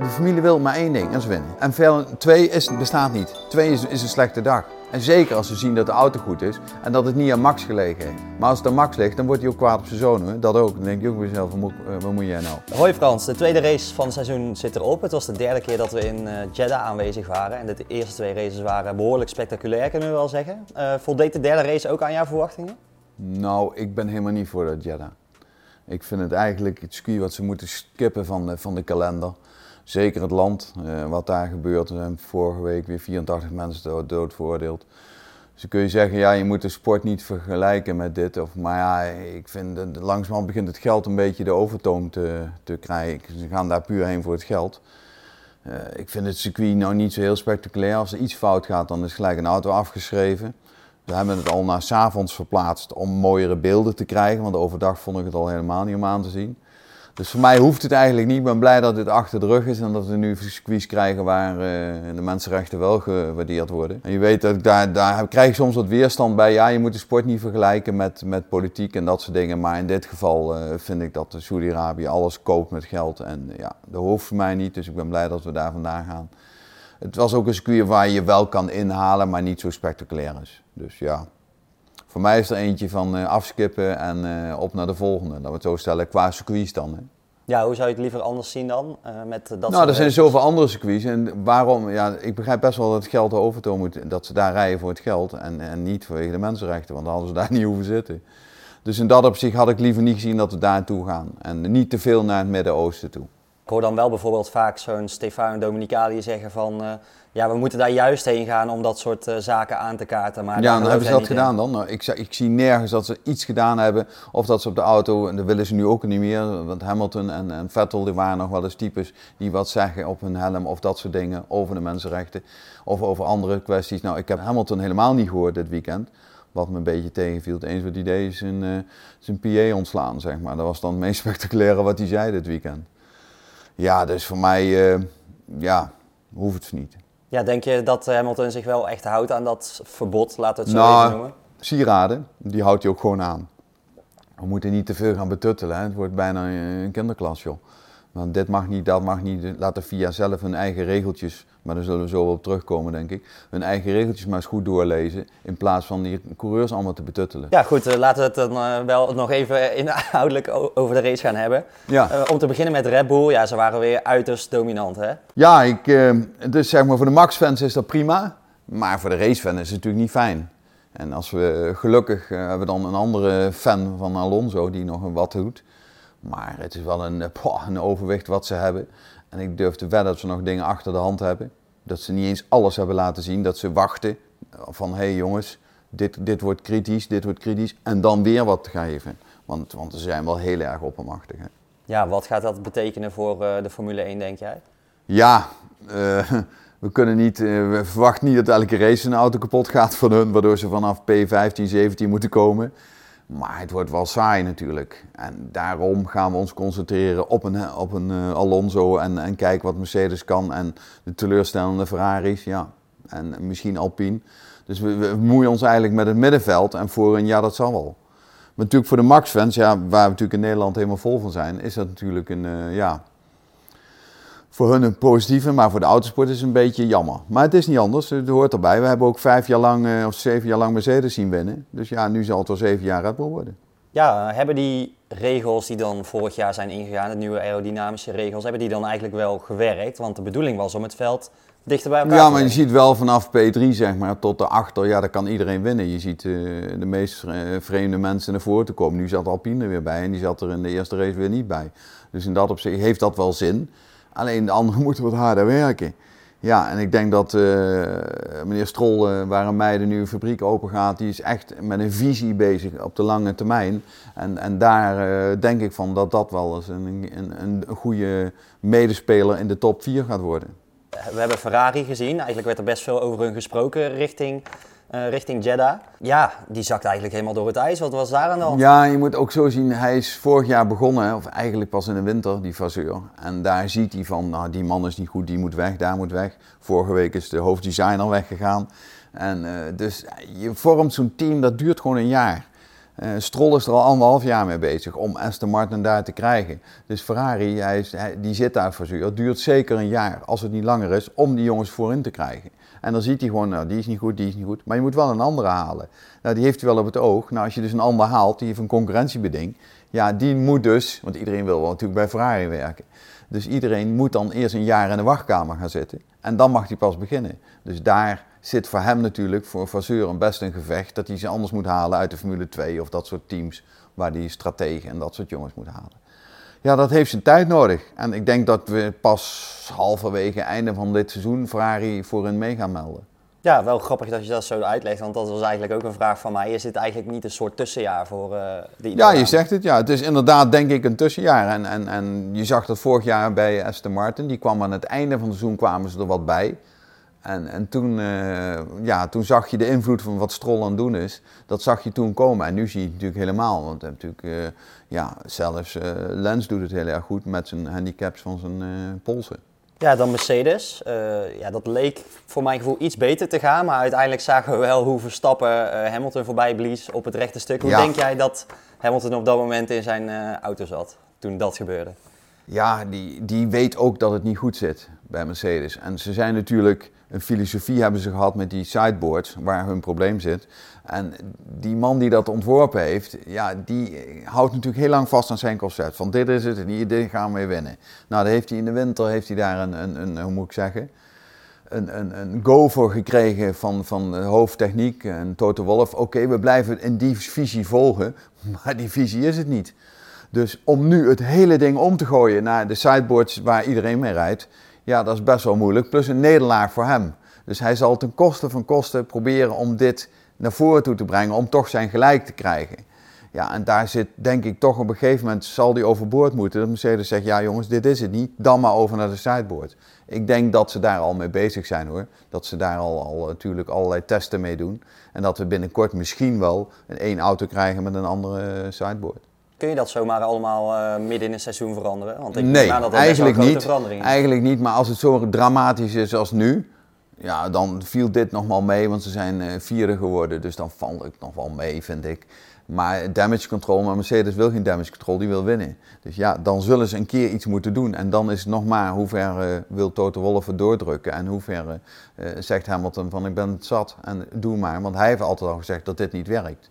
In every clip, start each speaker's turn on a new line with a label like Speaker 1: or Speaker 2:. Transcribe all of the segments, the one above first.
Speaker 1: De familie wil maar één ding, en dat is winnen. En veel, twee is, bestaat niet. Twee is, is een slechte dag. En zeker als ze zien dat de auto goed is en dat het niet aan Max gelegen heeft. Maar als het aan Max ligt, dan wordt hij ook kwaad op zijn zoon. Dat ook. Dan denk je ook bij jezelf, wat moet, jij nou?
Speaker 2: Hoi Frans, de tweede race van het seizoen zit erop. Het was de derde keer dat we in uh, Jeddah aanwezig waren. En de eerste twee races waren behoorlijk spectaculair, kunnen we wel zeggen. Uh, voldeed de derde race ook aan jouw verwachtingen?
Speaker 1: Nou, ik ben helemaal niet voor dat Jeddah. Ik vind het eigenlijk het circuit wat ze moeten skippen van de, van de kalender. Zeker het land, uh, wat daar gebeurt. Er vorige week weer 84 mensen dood, veroordeeld. Dus kun je zeggen, ja, je moet de sport niet vergelijken met dit. Of, maar ja, ik vind, langzamerhand begint het geld een beetje de overtoon te, te krijgen. Ze gaan daar puur heen voor het geld. Uh, ik vind het circuit nou niet zo heel spectaculair. Als er iets fout gaat, dan is gelijk een auto afgeschreven. We hebben het al naar s avonds verplaatst om mooiere beelden te krijgen. Want overdag vond ik het al helemaal niet om aan te zien. Dus voor mij hoeft het eigenlijk niet. Ik ben blij dat dit achter de rug is en dat we nu circuits krijgen waar uh, de mensenrechten wel gewaardeerd worden. En je weet dat ik daar, daar krijg ik soms wat weerstand bij. Ja, je moet de sport niet vergelijken met, met politiek en dat soort dingen. Maar in dit geval uh, vind ik dat Saudi-Arabië alles koopt met geld. En ja, dat hoeft voor mij niet. Dus ik ben blij dat we daar vandaan gaan. Het was ook een circuit waar je wel kan inhalen, maar niet zo spectaculair is. Dus ja, voor mij is er eentje van uh, afskippen en uh, op naar de volgende. Dat we het zo stellen qua circuits dan. Hè.
Speaker 2: Ja, hoe zou je het liever anders zien dan? Uh, met dat
Speaker 1: nou, er zijn zoveel andere circuits. En waarom? Ja, ik begrijp best wel dat het geld overtoon moet. Dat ze daar rijden voor het geld en, en niet vanwege de mensenrechten. Want dan hadden ze daar niet hoeven zitten. Dus in dat opzicht had ik liever niet gezien dat we daar naartoe gaan. En niet te veel naar het Midden-Oosten toe.
Speaker 2: Ik hoor dan wel bijvoorbeeld vaak zo'n Stefano Dominicali zeggen van... Uh, ja, we moeten daar juist heen gaan om dat soort uh, zaken aan te kaarten. Maar
Speaker 1: ja, dan hebben ze dat gedaan in. dan. Nou, ik, ik, zie nergens dat ze iets gedaan hebben. Of dat ze op de auto, en dat willen ze nu ook niet meer. Want Hamilton en, en Vettel, die waren nog wel eens types die wat zeggen op hun helm of dat soort dingen over de mensenrechten. Of over andere kwesties. Nou, ik heb Hamilton helemaal niet gehoord dit weekend. Wat me een beetje tegenviel. Het eens wat hij deed is zijn, uh, zijn PA ontslaan, zeg maar. Dat was dan het meest spectaculaire wat hij zei dit weekend. Ja, dus voor mij, uh, ja, hoeft het niet.
Speaker 2: Ja, denk je dat Hamilton zich wel echt houdt aan dat verbod, laten we het zo
Speaker 1: nou,
Speaker 2: even noemen?
Speaker 1: sieraden, die houdt hij ook gewoon aan. We moeten niet te veel gaan betuttelen, hè. het wordt bijna een kinderklas, joh. Want dit mag niet, dat mag niet. Laat de VIA zelf hun eigen regeltjes, maar daar zullen we zo wel op terugkomen, denk ik. Hun eigen regeltjes maar eens goed doorlezen. In plaats van die coureurs allemaal te betuttelen.
Speaker 2: Ja, goed. Uh, laten we het dan uh, wel nog even inhoudelijk over de race gaan hebben.
Speaker 1: Ja.
Speaker 2: Uh, om te beginnen met Red Bull. Ja, ze waren weer uiterst dominant, hè?
Speaker 1: Ja, ik, dus zeg maar voor de Max-fans is dat prima. Maar voor de racefans is het natuurlijk niet fijn. En als we gelukkig hebben we dan een andere fan van Alonso die nog een wat doet. Maar het is wel een, poh, een overwicht wat ze hebben. En ik durf te wedden dat ze nog dingen achter de hand hebben. Dat ze niet eens alles hebben laten zien. Dat ze wachten van hé hey jongens, dit, dit wordt kritisch, dit wordt kritisch. En dan weer wat geven. Want, want ze zijn wel heel erg oppermachtig. Hè.
Speaker 2: Ja, wat gaat dat betekenen voor uh, de Formule 1, denk jij?
Speaker 1: Ja, uh, we kunnen niet, uh, we verwachten niet dat elke race een auto kapot gaat van hun. Waardoor ze vanaf P15, 17 moeten komen. Maar het wordt wel saai natuurlijk. En daarom gaan we ons concentreren op een, op een uh, Alonso en, en kijken wat Mercedes kan. En de teleurstellende Ferraris, ja. En misschien Alpine. Dus we, moeien ons eigenlijk met het middenveld. En voor een ja, dat zal wel. Maar natuurlijk voor de Max-fans, ja, waar we natuurlijk in Nederland helemaal vol van zijn, is dat natuurlijk een, uh, ja, voor hun een positieve, maar voor de autosport is het een beetje jammer. Maar het is niet anders, het hoort erbij. We hebben ook vijf jaar lang uh, of zeven jaar lang Mercedes zien winnen. Dus ja, nu zal het wel zeven jaar Red Bull worden.
Speaker 2: Ja, hebben die regels die dan vorig jaar zijn ingegaan, de nieuwe aerodynamische regels, hebben die dan eigenlijk wel gewerkt? Want de bedoeling was om het veld dichter bij elkaar
Speaker 1: Ja, maar je ziet wel vanaf P3 zeg maar tot de achter, ja, daar kan iedereen winnen. Je ziet uh, de meest vreemde mensen naar voren te komen. Nu zat Alpine er weer bij en die zat er in de eerste race weer niet bij. Dus in dat opzicht heeft dat wel zin. Alleen de anderen moeten wat harder werken. Ja, en ik denk dat uh, meneer Strol, uh, waar een meiden nu een fabriek open gaat, die is echt met een visie bezig op de lange termijn. En, en daar uh, denk ik van dat dat wel eens een, een, een goede medespeler in de top 4 gaat worden.
Speaker 2: We hebben Ferrari gezien. Eigenlijk werd er best veel over hun gesproken richting uh, richting Jeddah. Ja, die zakt eigenlijk helemaal door het ijs. Wat was daar aan de hand?
Speaker 1: Ja, je moet ook zo zien, hij is vorig jaar begonnen, of eigenlijk pas in de winter, die faseur. En daar ziet hij van, nou die man is niet goed, die moet weg, daar moet weg. Vorige week is de hoofddesigner weggegaan. En uh, dus je vormt zo'n team, dat duurt gewoon een jaar. Uh, Stroll is er al anderhalf jaar mee bezig om Aston Martin daar te krijgen. Dus Ferrari, hij is, hij, die zit daar voor zuur. Duurt zeker een jaar, als het niet langer is, om die jongens voorin te krijgen. En dan ziet hij gewoon, nou, die is niet goed, die is niet goed. Maar je moet wel een andere halen. Nou, die heeft hij wel op het oog. Nou, als je dus een ander haalt, die heeft een concurrentiebeding. Ja, die moet dus, want iedereen wil wel natuurlijk bij Ferrari werken. Dus iedereen moet dan eerst een jaar in de wachtkamer gaan zitten. En dan mag hij pas beginnen. Dus daar zit voor hem natuurlijk, voor Vasseur, een best een gevecht. Dat hij ze anders moet halen uit de Formule 2 of dat soort teams. Waar hij strategen en dat soort jongens moet halen. Ja, dat heeft zijn tijd nodig. En ik denk dat we pas halverwege einde van dit seizoen Ferrari voorin mee gaan melden.
Speaker 2: Ja, wel grappig dat je dat zo uitlegt, want dat was eigenlijk ook een vraag van mij. Is dit eigenlijk niet een soort tussenjaar voor uh, die
Speaker 1: Ja, je zegt het, ja. Het is inderdaad denk ik een tussenjaar. En, en, en je zag dat vorig jaar bij Aston Martin. Die kwam aan het einde van het seizoen kwamen ze er wat bij. En, en toen, uh, ja, toen zag je de invloed van wat Stroll aan het doen is. Dat zag je toen komen. En nu zie je het natuurlijk helemaal. Want natuurlijk, uh, ja, zelfs Lens doet het heel erg goed met zijn handicaps van zijn polsen.
Speaker 2: Ja, dan Mercedes. Ja, dat leek voor mijn gevoel iets beter te gaan. Maar uiteindelijk zagen we wel hoe Verstappen Hamilton voorbij blies op het rechte stuk. Hoe denk jij dat Hamilton op dat moment in zijn auto zat toen dat gebeurde?
Speaker 1: Ja, die, die weet ook dat het niet goed zit bij Mercedes. En ze zijn natuurlijk een filosofie hebben ze gehad met die sideboards, waar hun probleem zit. En die man die dat ontworpen heeft, ja, die houdt natuurlijk heel lang vast aan zijn concept. Van dit is het en hier gaan we winnen. Nou, daar heeft hij in de winter heeft hij daar een, een, een hoe moet ik zeggen, een, een, een go voor gekregen van, van hoofdtechniek en Toto Wolff. Oké, we blijven in die visie volgen, maar die visie is het niet. Dus om nu het hele ding om te gooien naar de sideboards waar iedereen mee rijdt, ja, dat is best wel moeilijk. Plus een nederlaag voor hem. Dus hij zal ten koste van kosten proberen om dit naar voren toe te brengen, om toch zijn gelijk te krijgen. Ja, en daar zit denk ik toch op een gegeven moment zal die overboord moeten. Dat Mercedes zegt, ja jongens, dit is het niet, dan maar over naar de sideboard. Ik denk dat ze daar al mee bezig zijn hoor. Dat ze daar al, al natuurlijk allerlei testen mee doen. En dat we binnenkort misschien wel een één auto krijgen met een andere sideboard.
Speaker 2: Kun je dat zomaar allemaal uh, midden in het seizoen veranderen?
Speaker 1: Want ik nee, dat dat eigenlijk niet. Eigenlijk niet, maar als het zo dramatisch is als nu, ja, dan viel dit nog wel mee, want ze zijn uh, vierde geworden. Dus dan valt het nog wel mee, vind ik. Maar damage control, maar Mercedes wil geen damage control, die wil winnen. Dus ja, dan zullen ze een keer iets moeten doen. En dan is het nog maar hoe ver uh, wil Toto Wolff het doordrukken. En hoe ver zegt Hamilton van ik ben het zat en doe maar. Want hij heeft altijd al gezegd dat dit niet werkt.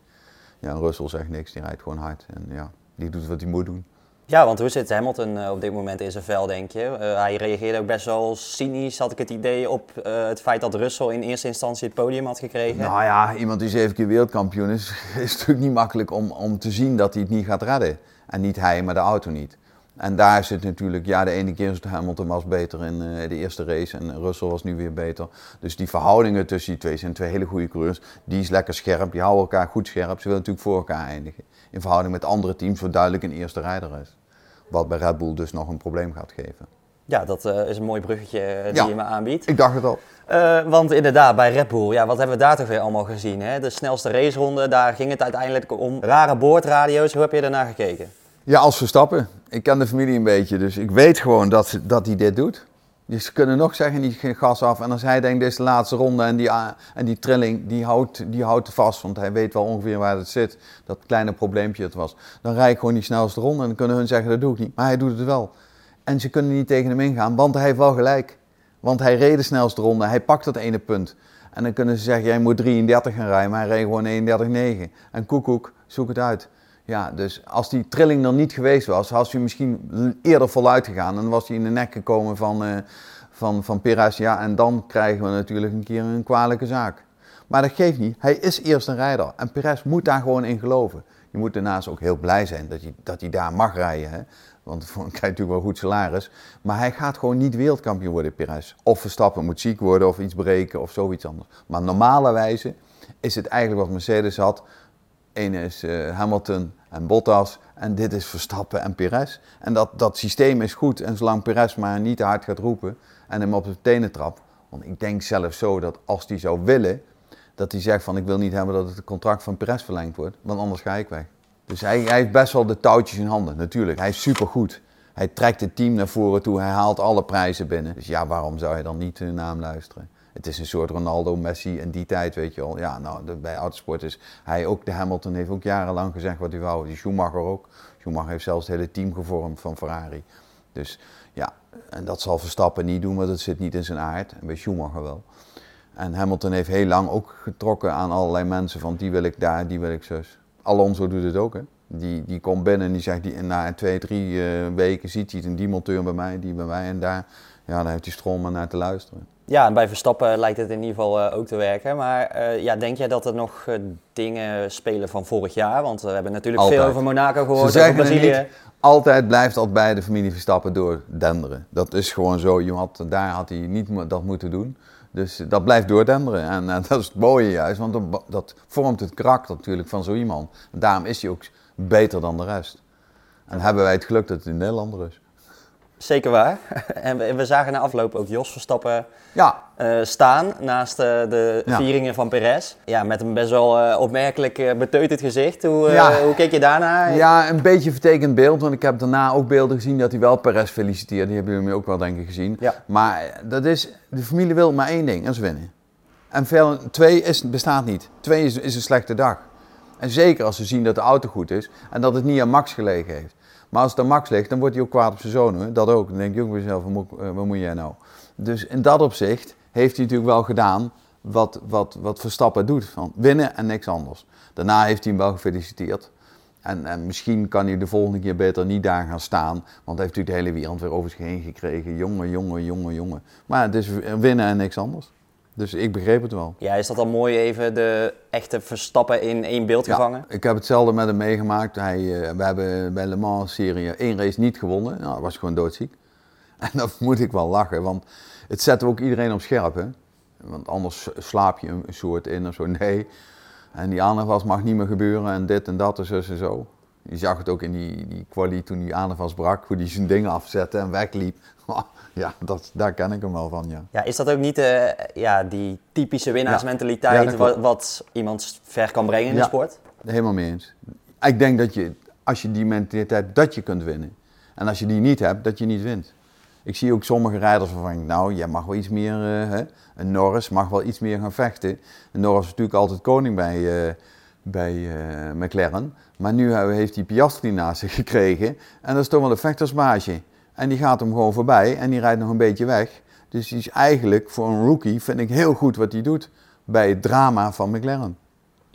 Speaker 1: Ja, Russell zegt niks, die rijdt gewoon hard. En ja, die doet wat hij moet doen.
Speaker 2: Ja, want hoe zit Hamilton uh, op dit moment in zijn vel, denk je? Uh, hij reageerde ook best wel cynisch, had ik het idee, op uh, het feit dat Russell in eerste instantie het podium had gekregen.
Speaker 1: Nou ja, iemand die zeven keer wereldkampioen is, is natuurlijk niet makkelijk om, om te zien dat hij het niet gaat redden. En niet hij, maar de auto niet. En daar zit natuurlijk, ja, de ene keer is Hamilton was beter in de eerste race en Russell was nu weer beter. Dus die verhoudingen tussen die twee zijn twee hele goede coureurs. Die is lekker scherp, die houden elkaar goed scherp. Ze willen natuurlijk voor elkaar eindigen in verhouding met andere teams, wat duidelijk een eerste rijder is. Wat bij Red Bull dus nog een probleem gaat geven.
Speaker 2: Ja, dat uh, is een mooi bruggetje uh, die je me aanbiedt.
Speaker 1: Ik dacht het al.
Speaker 2: Uh, want inderdaad, bij Red Bull, ja, wat hebben we daar toch weer allemaal gezien? Hè? De snelste raceronde, daar ging het uiteindelijk om. Rare boordradio's, hoe heb je daarna gekeken?
Speaker 1: Ja, als Verstappen. Ik ken de familie een beetje, dus ik weet gewoon dat, dat hij dit doet. Dus ze kunnen nog zeggen, die gas af. En als hij denkt, dit is de laatste ronde en die, en die trilling, die houdt, die houdt vast. Want hij weet wel ongeveer waar het zit. Dat kleine probleempje het was. Dan rijd ik gewoon die snelste ronde en dan kunnen hun zeggen, dat doe ik niet. Maar hij doet het wel. En ze kunnen niet tegen hem ingaan, want hij heeft wel gelijk. Want hij reed de snelste ronde, hij pakt dat ene punt. En dan kunnen ze zeggen, jij moet 33 gaan rijden, maar hij reed gewoon 31,9. En koekoek, zoek het uit. Ja, dus als die trilling er niet geweest was, had hij misschien eerder voluit gegaan. En dan was hij in de nek gekomen van, uh, van, van Perez. Ja, en dan krijgen we natuurlijk een keer een kwalijke zaak. Maar dat geeft niet. Hij is eerst een rijder. En Perez moet daar gewoon in geloven. Je moet daarnaast ook heel blij zijn dat hij, dat hij daar mag rijden. Hè? Want hij krijgt natuurlijk wel goed salaris. Maar hij gaat gewoon niet wereldkampioen worden, Perez. Of Verstappen moet ziek worden of iets breken of zoiets anders. Maar normale wijze is het eigenlijk wat Mercedes had. Eén is uh, Hamilton en Bottas. En dit is Verstappen en Perez. En dat, dat systeem is goed. En zolang Perez maar niet hard gaat roepen en hem op de tenen trapt. Want ik denk zelf zo dat als hij zou willen, dat hij zegt van ik wil niet hebben dat het contract van Perez verlengd wordt. Want anders ga ik weg. Dus hij, hij heeft best wel de touwtjes in handen, natuurlijk. Hij is supergoed. Hij trekt het team naar voren toe, hij haalt alle prijzen binnen. Dus ja, waarom zou je dan niet naar hem luisteren? Het is een soort Ronaldo, Messi in die tijd, weet je wel. Ja, nou, bij autosport is hij ook, de Hamilton heeft ook jarenlang gezegd wat hij wou. Die Schumacher ook. Schumacher heeft zelfs het hele team gevormd van Ferrari. Dus ja, en dat zal Verstappen niet doen, want dat zit niet in zijn aard. En bij Schumacher wel. En Hamilton heeft heel lang ook getrokken aan allerlei mensen van die wil ik daar, die wil ik zus. Alonso doet het ook, hè. Die, die komt binnen en die zegt, die, na twee, drie uh, weken ziet hij een die monteur bij mij, die bij mij en daar. Ja, dan heeft hij stroom maar naar te luisteren.
Speaker 2: Ja, en bij Verstappen lijkt het in ieder geval uh, ook te werken. Maar uh, ja, denk jij dat er nog dingen spelen van vorig jaar? Want we hebben natuurlijk
Speaker 1: Altijd.
Speaker 2: veel over Monaco gehoord,
Speaker 1: Ze
Speaker 2: Brazilië.
Speaker 1: Niet, altijd blijft dat bij de familie Verstappen door denderen. Dat is gewoon zo. Je had, daar had hij niet dat moeten doen. Dus dat blijft doordenderen. En, en dat is het mooie juist, want dat, dat vormt het karakter natuurlijk van zo iemand. En daarom is hij ook beter dan de rest. En hebben wij het geluk dat het een Nederlander is.
Speaker 2: Zeker waar. En we, we zagen na afloop ook Jos Verstappen
Speaker 1: ja.
Speaker 2: uh, staan naast uh, de
Speaker 1: Ja.
Speaker 2: vieringen van Perez. Ja, met een best wel uh, opmerkelijk beteuterd gezicht. Hoe,
Speaker 1: Ja.
Speaker 2: hoe keek je daarna?
Speaker 1: Ja, een beetje vertekend beeld, want ik heb daarna ook beelden gezien dat hij wel Perez feliciteerde. Die hebben jullie ook wel denk ik gezien.
Speaker 2: Ja.
Speaker 1: Maar dat is, de familie wil maar één ding, dat is winnen. En veel, twee is, bestaat niet. Twee is, is een slechte dag. En zeker als ze zien dat de auto goed is en dat het niet aan Max gelegen heeft. Maar als het aan Max ligt, dan wordt hij ook kwaad op zijn zoon. Dat ook. Dan denk je ook bij jezelf, eh, wat moet jij nou? Dus in dat opzicht heeft hij natuurlijk wel gedaan wat, wat, wat Verstappen doet. Van winnen en niks anders. Daarna heeft hij hem wel gefeliciteerd. En, en misschien kan hij de volgende keer beter niet daar gaan staan. Want hij heeft natuurlijk de hele wereld weer over zich heen gekregen. Jongen, jongen, jongen, jongen. Maar het is winnen en niks anders. Dus ik begreep het wel.
Speaker 2: Ja, is dat dan mooi even de echte Verstappen in één beeld gevangen?
Speaker 1: Ja, ik heb hetzelfde met hem meegemaakt. Hij, uh, we hebben bij Le Mans serie één race niet gewonnen. Nou, hij was gewoon doodziek. En dan moet ik wel lachen, want het zet ook iedereen op scherp. Hè? Want anders slaap je een soort in of zo. Nee. En die aanval mag niet meer gebeuren en dit en dat en zo en zo. Je zag het ook in die, die quali toen die aanval brak, hoe hij zijn dingen afzette en wegliep. Ja, dat, daar ken ik hem wel van, ja.
Speaker 2: Ja, is dat ook niet uh, ja, die typische winnaarsmentaliteit
Speaker 1: Ja,
Speaker 2: wat, wat iemand ver kan brengen in de sport?
Speaker 1: Helemaal mee eens. Ik denk dat je, als je die mentaliteit, dat je kunt winnen. En als je die niet hebt, dat je niet wint. Ik zie ook sommige rijders waarvan ik, nou, jij mag wel iets meer, eh, hè? een Norris mag wel iets meer gaan vechten. En Norris is natuurlijk altijd koning bij, eh, bij eh, McLaren. Maar nu heeft hij Piastri naast zich gekregen. En dat is toch wel een vechtersmaatje. En die gaat hem gewoon voorbij en die rijdt nog een beetje weg. Dus die is eigenlijk voor een rookie, vind ik heel goed wat hij doet bij het drama van McLaren.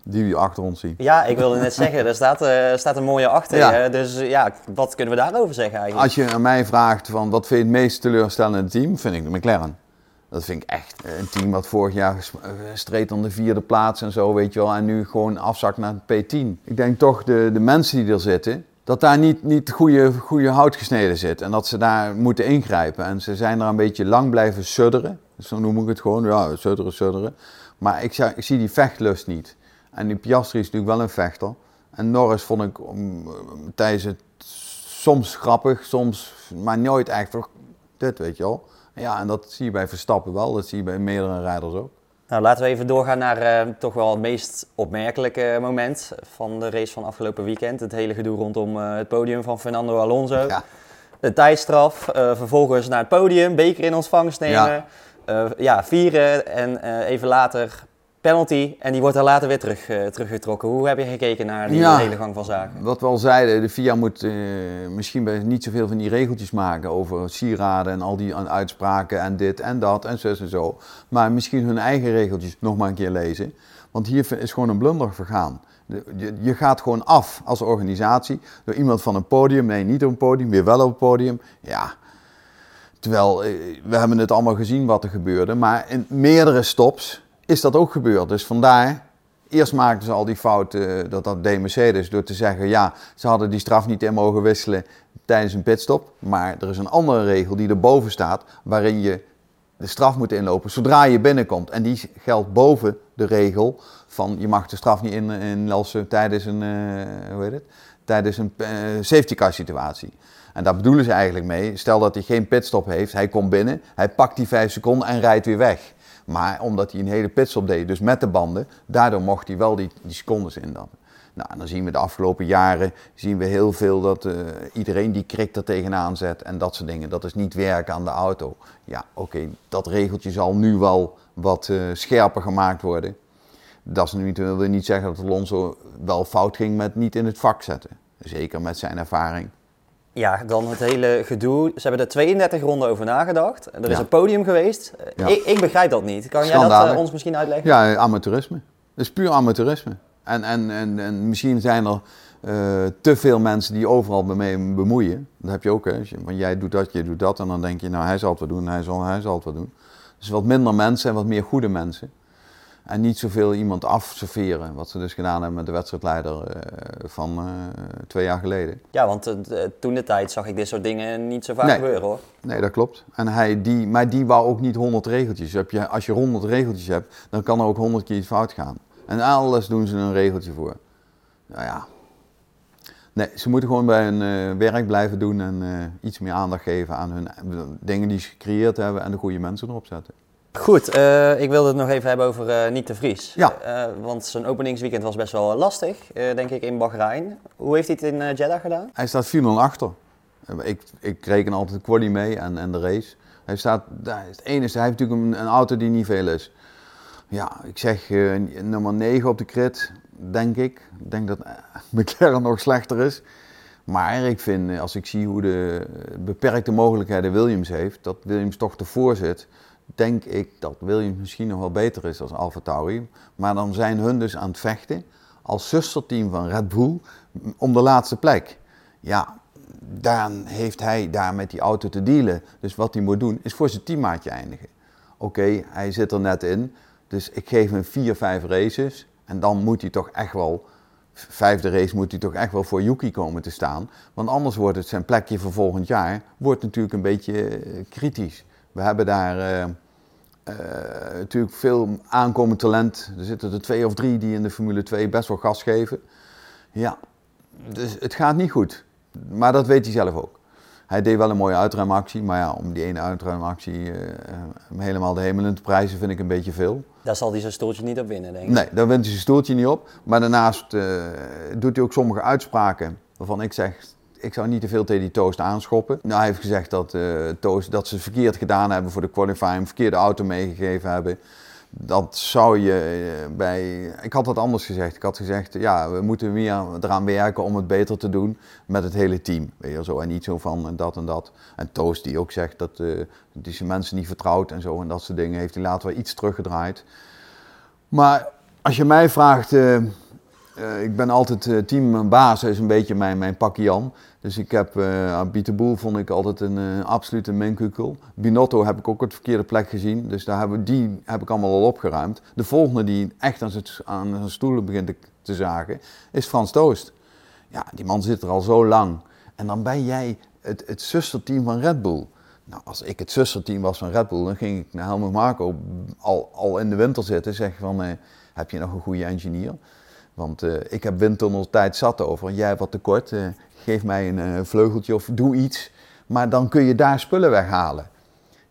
Speaker 1: Die we achter ons zien.
Speaker 2: Ja, ik wilde net zeggen, er staat, eh, staat een mooie achter
Speaker 1: Ja.
Speaker 2: Dus ja, wat kunnen we daarover zeggen eigenlijk?
Speaker 1: Als je aan mij vraagt van wat vind je het meest teleurstellende team, vind ik de McLaren. Dat vind ik echt een team wat vorig jaar eh, streed om de vierde plaats en zo, weet je wel. En nu gewoon afzakt naar het P10. Ik denk toch de, de mensen die er zitten, dat daar niet, niet goede, goede hout gesneden zit. En dat ze daar moeten ingrijpen. En ze zijn er een beetje lang blijven sudderen. Zo noem ik het gewoon. Ja, sudderen, sudderen. Maar ik, ik zie die vechtlust niet. En die Piastri is natuurlijk wel een vechter. En Norris vond ik tijdens het soms grappig, soms, maar nooit echt dit, weet je wel. Ja, en dat zie je bij Verstappen wel. Dat zie je bij meerdere rijders ook.
Speaker 2: Nou, laten we even doorgaan naar eh, toch wel het meest opmerkelijke moment van de race van afgelopen weekend. Het hele gedoe rondom eh, het podium van Fernando Alonso.
Speaker 1: Ja.
Speaker 2: De tijdstraf, eh, vervolgens naar het podium, beker in ontvangst nemen.
Speaker 1: Ja.
Speaker 2: Vieren en even later penalty. En die wordt dan later weer terug, eh, teruggetrokken. Hoe heb je gekeken naar die
Speaker 1: Ja.
Speaker 2: hele gang van zaken?
Speaker 1: Wat we al zeiden, de FIA moet eh, misschien bij niet zoveel van die regeltjes maken over sieraden en al die uitspraken en dit en dat en zo en zo. Maar misschien hun eigen regeltjes nog maar een keer lezen. Want hier is gewoon een blunder vergaan. Je, je gaat gewoon af als organisatie door iemand van een podium, nee niet op een podium, weer wel op een podium. Ja, Terwijl, eh, we hebben het allemaal gezien wat er gebeurde, maar in meerdere stops is dat ook gebeurd. Dus vandaar, eerst maakten ze al die fout, eh, dat dat Mercedes, door te zeggen, ja, ze hadden die straf niet in mogen wisselen tijdens een pitstop. Maar er is een andere regel die erboven staat, waarin je de straf moet inlopen zodra je binnenkomt. En die geldt boven de regel van, je mag de straf niet in, inlossen tijdens een, eh, hoe heet het? Tijdens een eh, safety car situatie. En daar bedoelen ze eigenlijk mee. Stel dat hij geen pitstop heeft, hij komt binnen, hij pakt die vijf seconden en rijdt weer weg. Maar omdat hij een hele pitstop deed, dus met de banden, daardoor mocht hij wel die, die secondes in dan. Nou, en dan zien we de afgelopen jaren zien we heel veel dat iedereen die krik er tegenaan zet en dat soort dingen. Dat is niet werken aan de auto. Ja, oké, dat regeltje zal nu wel wat scherper gemaakt worden. Dat niet, wil niet zeggen dat Alonso wel fout ging met niet in het vak zetten. Zeker met zijn ervaring.
Speaker 2: Ja, dan het hele gedoe. Ze hebben er 32 ronden over nagedacht. Er is een podium geweest. Ik, ik, begrijp dat niet. Kan jij dat uh, ons misschien uitleggen?
Speaker 1: Ja, amateurisme. Het is puur amateurisme. En, en, en, en misschien zijn er uh, te veel mensen die overal mee bemoeien. Dat heb je ook, hè. Want jij doet dat, je doet dat. En dan denk je, nou, hij zal het wel doen, hij zal, hij zal het wel doen. Dus wat minder mensen en wat meer goede mensen. En niet zoveel iemand afserveren, wat ze dus gedaan hebben met de wedstrijdleider uh, van uh, twee jaar geleden.
Speaker 2: Ja, want uh, toen de tijd zag ik dit soort dingen niet zo vaak gebeuren hoor.
Speaker 1: Nee, dat klopt. En hij, die, maar die wou ook niet 100 regeltjes. Heb je, als je 100 regeltjes hebt, dan kan er ook 100 keer iets fout gaan. En alles doen ze een regeltje voor. Nou ja. Nee, ze moeten gewoon bij hun werk blijven doen en iets meer aandacht geven aan hun dingen die ze gecreëerd hebben en de goede mensen erop zetten.
Speaker 2: Goed, uh, ik wilde het nog even hebben over uh, Nick de Vries. Ja. Uh, want zijn openingsweekend was best wel lastig, denk ik, in Bahrein. Hoe heeft hij het in Jeddah gedaan?
Speaker 1: Hij staat 4-0 achter. Ik, ik reken altijd de quali mee en, en de race. Hij staat, het enige, hij heeft natuurlijk een, een, auto die niet veel is. Ja, ik zeg nummer 9 op de crit, denk ik. Ik denk dat McLaren nog slechter is. Maar ik vind, als ik zie hoe de beperkte mogelijkheden Williams heeft, dat Williams toch ervoor zit denk ik dat Williams misschien nog wel beter is als Tauri. Maar dan zijn hun dus aan het vechten als zusterteam van Red Bull om de laatste plek. Ja, dan heeft hij daar met die auto te dealen. Dus wat hij moet doen is voor zijn teammaatje eindigen. Oké, hij zit er net in. Dus ik geef hem vier, vijf races. En dan moet hij toch echt wel, vijfde race moet hij toch echt wel voor Yuki komen te staan. Want anders wordt het zijn plekje voor volgend jaar, wordt natuurlijk een beetje eh, kritisch. We hebben daar uh, uh, natuurlijk veel aankomend talent. Er zitten er twee of drie die in de Formule 2 best wel gas geven. Ja, dus het gaat niet goed. Maar dat weet hij zelf ook. Hij deed wel een mooie uitruimactie, maar ja, om die ene uitruimactie uh, helemaal de hemel in te prijzen vind ik een beetje veel.
Speaker 2: Daar zal hij zijn stoeltje niet op winnen, denk ik.
Speaker 1: Nee, daar wint hij zijn stoeltje niet op. Maar daarnaast doet hij ook sommige uitspraken waarvan ik zeg, ik zou niet te veel tegen die Toast aanschoppen. Nou, hij heeft gezegd dat, uh, Toast, dat ze verkeerd gedaan hebben voor de qualifying, verkeerde auto meegegeven hebben. Dat zou je eh, bij. Ik had dat anders gezegd. Ik had gezegd, ja, we moeten meer eraan werken om het beter te doen met het hele team. Weet je, zo. En niet zo van dat en dat. En Toast die ook zegt dat uh, die zijn mensen niet vertrouwt en zo en dat soort dingen, heeft hij later wel iets teruggedraaid. Maar als je mij vraagt. Uh, ik ben altijd uh, teambaas, is een beetje mijn, mijn pakje Jan. Dus ik heb, uh, Pieter Boel vond ik altijd een absolute menkukel. Binotto heb ik ook op de verkeerde plek gezien. Dus daar hebben, die heb ik allemaal al opgeruimd. De volgende die echt aan zijn, aan stoelen begint te, te zagen, is Frans Toost. Ja, die man zit er al zo lang. En dan ben jij het, het zusterteam van Red Bull. Nou, als ik het zusterteam was van Red Bull, dan ging ik naar Helmut Marco al, al in de winter zitten. Zeg van, heb je nog een goede engineer? Want uh, ik heb windtunnel tijd zat over. Jij hebt wat tekort. Uh, geef mij een uh, vleugeltje of doe iets. Maar dan kun je daar spullen weghalen.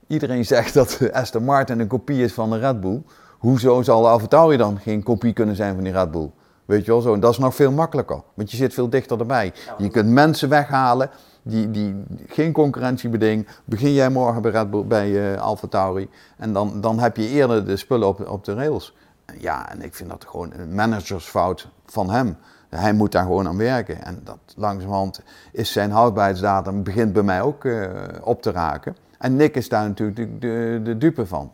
Speaker 1: Iedereen zegt dat Aston Martin een kopie is van de Red Bull. Hoezo zal de AlphaTauri dan geen kopie kunnen zijn van die Red Bull? Weet je wel zo. En dat is nog veel makkelijker. Want je zit veel dichter erbij. Je kunt mensen weghalen die, die geen concurrentie bedingen. Begin jij morgen bij, Red Bull, bij. En dan, dan heb je eerder de spullen op, op de rails. Ja, en ik vind dat gewoon een managersfout van hem. Hij moet daar gewoon aan werken. En dat langzamerhand is zijn houdbaarheidsdatum begint bij mij ook uh, op te raken. En Nick is daar natuurlijk de, de, de, dupe van.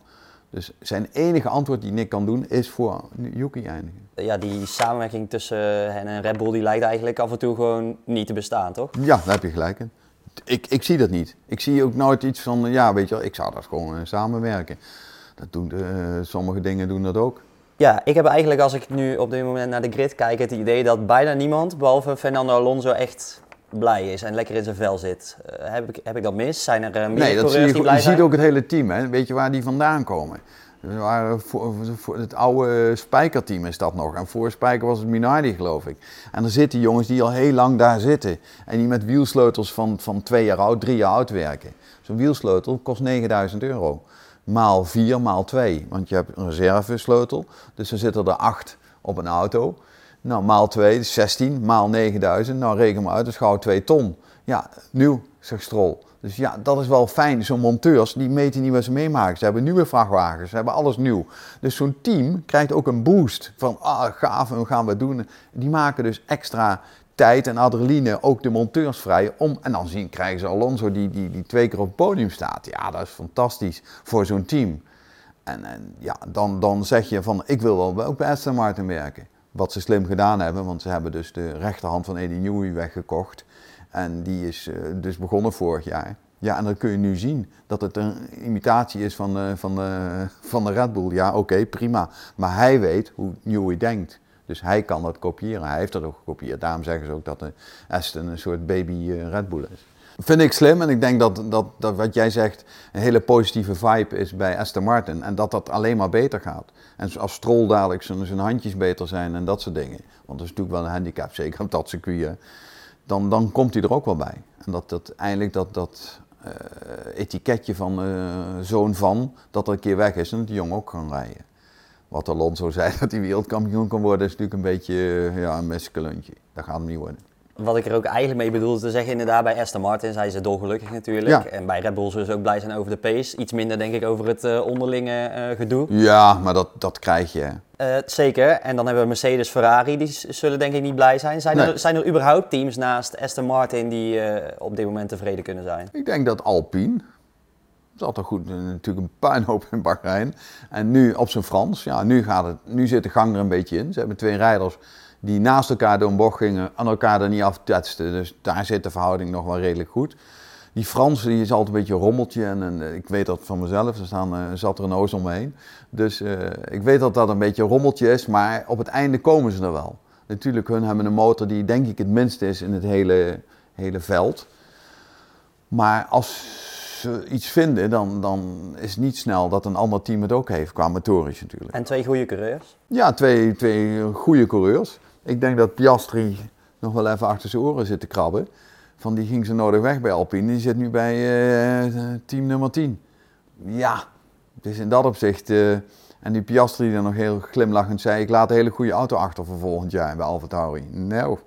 Speaker 1: Dus zijn enige antwoord die Nick kan doen is voor Yuki eindigen.
Speaker 2: Ja, die samenwerking tussen hen en Red Bull die lijkt eigenlijk af en toe gewoon niet te bestaan, toch?
Speaker 1: Ja, daar heb je gelijk in. Ik, ik zie dat niet. Ik zie ook nooit iets van, ja, weet je wel, ik zou dat gewoon uh, samenwerken. Dat doen de, uh, sommige dingen doen dat ook.
Speaker 2: Ja, ik heb eigenlijk als ik nu op dit moment naar de grid kijk het idee dat bijna niemand, behalve Fernando Alonso, echt blij is en lekker in zijn vel zit. Uh, heb, ik, heb ik dat mis? Zijn er uh, meer nee, dat zie je, die blij
Speaker 1: je ziet ook het hele team, hè? weet je waar die vandaan komen. Het oude Spijkerteam is dat nog. En voor Spijker was het Minardi, geloof ik. En er zitten jongens die al heel lang daar zitten. En die met wielsleutels van, van twee jaar oud, drie jaar oud werken. Zo'n wielsleutel kost 9000 euro maal 4 maal 2. Want je hebt een reservesleutel, dus er zitten er acht op een auto. Nou, maal 2 is 16, maal 9000. Nou, reken maar uit, dat is gauw 2 ton. Ja, nieuw, zegt Strol. Dus ja, dat is wel fijn. Zo'n monteurs, die meten niet wat ze meemaken. Ze hebben nieuwe vrachtwagens, ze hebben alles nieuw. Dus zo'n team krijgt ook een boost van, ah, gaaf, we gaan wat doen. Die maken dus extra tijd en adrenaline ook de monteurs vrij om. En dan zien, krijgen ze Alonso die, die, die twee keer op het podium staat. Ja, dat is fantastisch voor zo'n team. En, en, ja, dan, dan zeg je van ik wil wel ook bij Aston Martin werken. Wat ze slim gedaan hebben, want ze hebben dus de rechterhand van Eddie Newey weggekocht. En die is uh, dus begonnen vorig jaar. Ja, en dan kun je nu zien dat het een imitatie is van, uh, van, uh, van de Red Bull. Ja, oké, prima. Maar hij weet hoe Newey denkt. Dus hij kan dat kopiëren. Hij heeft dat ook gekopieerd. Daarom zeggen ze ook dat de Aston een soort baby Red Bull is. Vind ik slim en ik denk dat, dat, dat wat jij zegt een hele positieve vibe is bij Aston Martin. En dat dat alleen maar beter gaat. En als Stroll dadelijk zijn, zijn handjes beter zijn en dat soort dingen. Want dat is natuurlijk wel een handicap, zeker op dat circuit. Dan, dan komt hij er ook wel bij. En dat, dat eindelijk dat, dat uh, etiketje van uh, zoon van, dat er een keer weg is en dat jongen ook kan rijden. Wat Alonso zei dat hij wereldkampioen kan worden, is natuurlijk een beetje ja, een miskeluntje. Dat gaat hem niet worden
Speaker 2: wat ik er ook eigenlijk mee bedoelde te zeggen, inderdaad, bij Aston Martin zijn ze dolgelukkig natuurlijk. En bij Red Bull zullen ze ook blij zijn over de pace. Iets minder denk ik over het uh, onderlinge uh, gedoe.
Speaker 1: Ja, maar dat, dat krijg je.
Speaker 2: Uh, zeker. En dan hebben we Mercedes, Ferrari, die zullen denk ik niet blij zijn. Zijn, er, zijn er überhaupt teams naast Aston Martin die op dit moment tevreden kunnen zijn?
Speaker 1: Ik denk dat Alpine, is altijd goed, natuurlijk een puinhoop in Bahrein. En nu op zijn Frans, ja, nu, gaat het, nu zit de gang er een beetje in. Ze hebben twee rijders die naast elkaar door een bocht gingen, aan elkaar er niet aftetsten. Dus daar zit de verhouding nog wel redelijk goed. Die Fransen, die is altijd een beetje een rommeltje. En, en ik weet dat van mezelf, er staan, uh, zat er een oos omheen. Dus ik weet dat dat een beetje een rommeltje is, maar op het einde komen ze er wel. Natuurlijk, hun hebben een motor die denk ik het minste is in het hele, hele veld. Maar als ze iets vinden, dan, dan is het niet snel dat een ander team het ook heeft, qua motorisch natuurlijk.
Speaker 2: En twee goede coureurs?
Speaker 1: Ja, twee, twee goede coureurs. Ik denk dat Piastri nog wel even achter zijn oren zit te krabben. Van die ging ze nodig weg bij Alpine. Die zit nu bij uh, team nummer 10. Ja, dus in dat opzicht. Uh, en die Piastri die dan nog heel glimlachend zei: Ik laat een hele goede auto achter voor volgend jaar bij Alfa Tauri. Nou,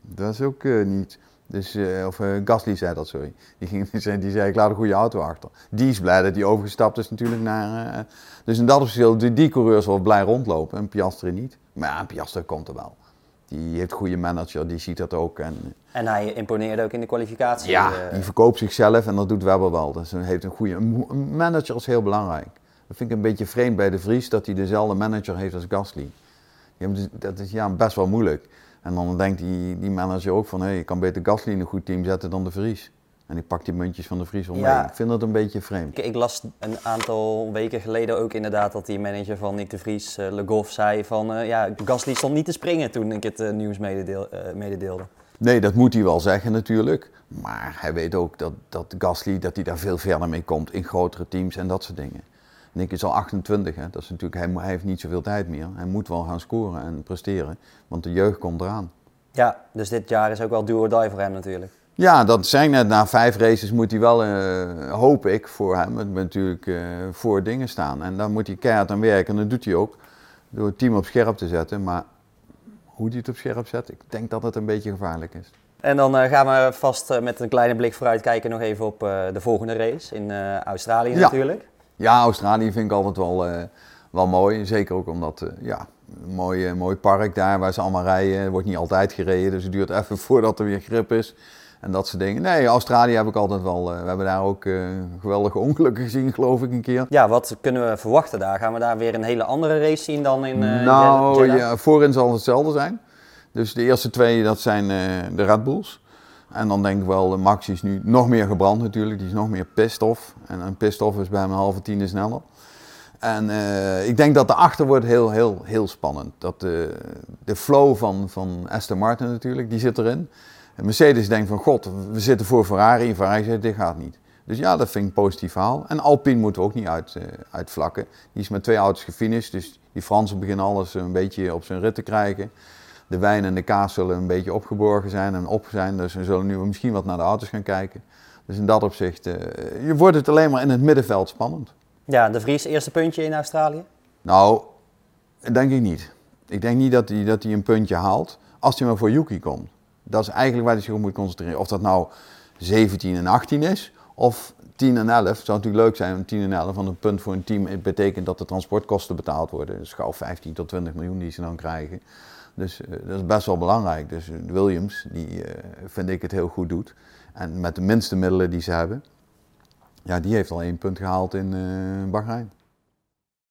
Speaker 1: dat is ook uh, niet. Dus, of Gasly zei dat, sorry. Die, ging, die, zei, die zei: Ik laat een goede auto achter. Die is blij dat hij overgestapt is natuurlijk naar. dus in dat opzicht, die, die coureurs wel blij rondlopen en Piastri niet. Maar ja, Piastri komt er wel die heeft een goede manager, die ziet dat ook. En,
Speaker 2: en hij imponeerde ook in de kwalificatie.
Speaker 1: Ja, uh, die verkoopt zichzelf en dat doet Webber wel. Dus hij heeft een goede een manager is heel belangrijk. Dat vind ik een beetje vreemd bij de Vries dat hij dezelfde manager heeft als Gasly. Dat is ja, best wel moeilijk. En dan denkt die, die manager ook van hé, hey, je kan beter Gasly in een goed team zetten dan de Vries. En ik pak die muntjes van de Vries om ja. Ik vind dat een beetje vreemd.
Speaker 2: Ik, ik, las een aantal weken geleden ook inderdaad dat die manager van Nick de Vries, uh, Le Goff, zei van... Uh, ja, Gasly stond niet te springen toen ik het uh, nieuws mededeel, mededeelde.
Speaker 1: Nee, dat moet hij wel zeggen natuurlijk. Maar hij weet ook dat, dat Gasly dat hij daar veel verder mee komt in grotere teams en dat soort dingen. Nick is al 28, hè. Dat is natuurlijk, hij, hij heeft niet zoveel tijd meer. Hij moet wel gaan scoren en presteren, want de jeugd komt eraan.
Speaker 2: Ja, dus dit jaar is ook wel do or die voor hem natuurlijk.
Speaker 1: Ja, dat zijn net na vijf races moet hij wel, uh, hoop ik, voor hem met, natuurlijk uh, voor dingen staan. En dan moet hij keihard aan werken. En dat doet hij ook door het team op scherp te zetten. Maar hoe hij het op scherp zet, ik denk dat het een beetje gevaarlijk is.
Speaker 2: En dan uh, gaan we vast met een kleine blik vooruit kijken nog even op de volgende race in Australië
Speaker 1: ja.
Speaker 2: natuurlijk.
Speaker 1: Ja, Australië vind ik altijd wel, wel mooi. Zeker ook omdat, ja, een mooi, mooi park daar waar ze allemaal rijden. Er wordt niet altijd gereden, dus het duurt even voordat er weer grip is. En dat soort dingen. Nee, Australië heb ik altijd wel. We hebben daar ook geweldige ongelukken gezien, geloof ik, een keer.
Speaker 2: Ja, wat kunnen we verwachten daar? Gaan we daar weer een hele andere race zien dan in
Speaker 1: Nou, ja, voorin zal het hetzelfde zijn. Dus de eerste twee, dat zijn de Red Bulls. En dan denk ik wel, Max is nu nog meer gebrand natuurlijk. Die is nog meer pissed off. En een is bij hem een halve tiende sneller. En ik denk dat de achter wordt heel, heel, heel spannend. Dat de, de flow van, van Aston Martin natuurlijk, die zit erin. Mercedes denkt van god, we zitten voor Ferrari. En Ferrari zegt, dit gaat niet. Dus ja, dat vind ik een positief verhaal. En Alpine moeten we ook niet uit, uh, uitvlakken. Die is met twee auto's gefinished. Dus die Fransen beginnen alles een beetje op zijn rit te krijgen. De wijn en de kaas zullen een beetje opgeborgen zijn en op zijn. Dus we zullen nu misschien wat naar de auto's gaan kijken. Dus in dat opzicht uh, je wordt het alleen maar in het middenveld spannend.
Speaker 2: Ja, de Vries eerste puntje in Australië?
Speaker 1: Nou, denk ik niet. Ik denk niet dat hij dat een puntje haalt als hij maar voor Yuki komt. Dat is eigenlijk waar hij zich op moet concentreren. Of dat nou 17 en 18 is, of 10 en 11. Het zou natuurlijk leuk zijn om 10 en 11, want een punt voor een team betekent dat de transportkosten betaald worden. Dus gauw 15 tot 20 miljoen die ze dan krijgen. Dus uh, dat is best wel belangrijk. Dus uh, Williams, die uh, vind ik het heel goed doet. En met de minste middelen die ze hebben, ja, die heeft al één punt gehaald in Bahrein.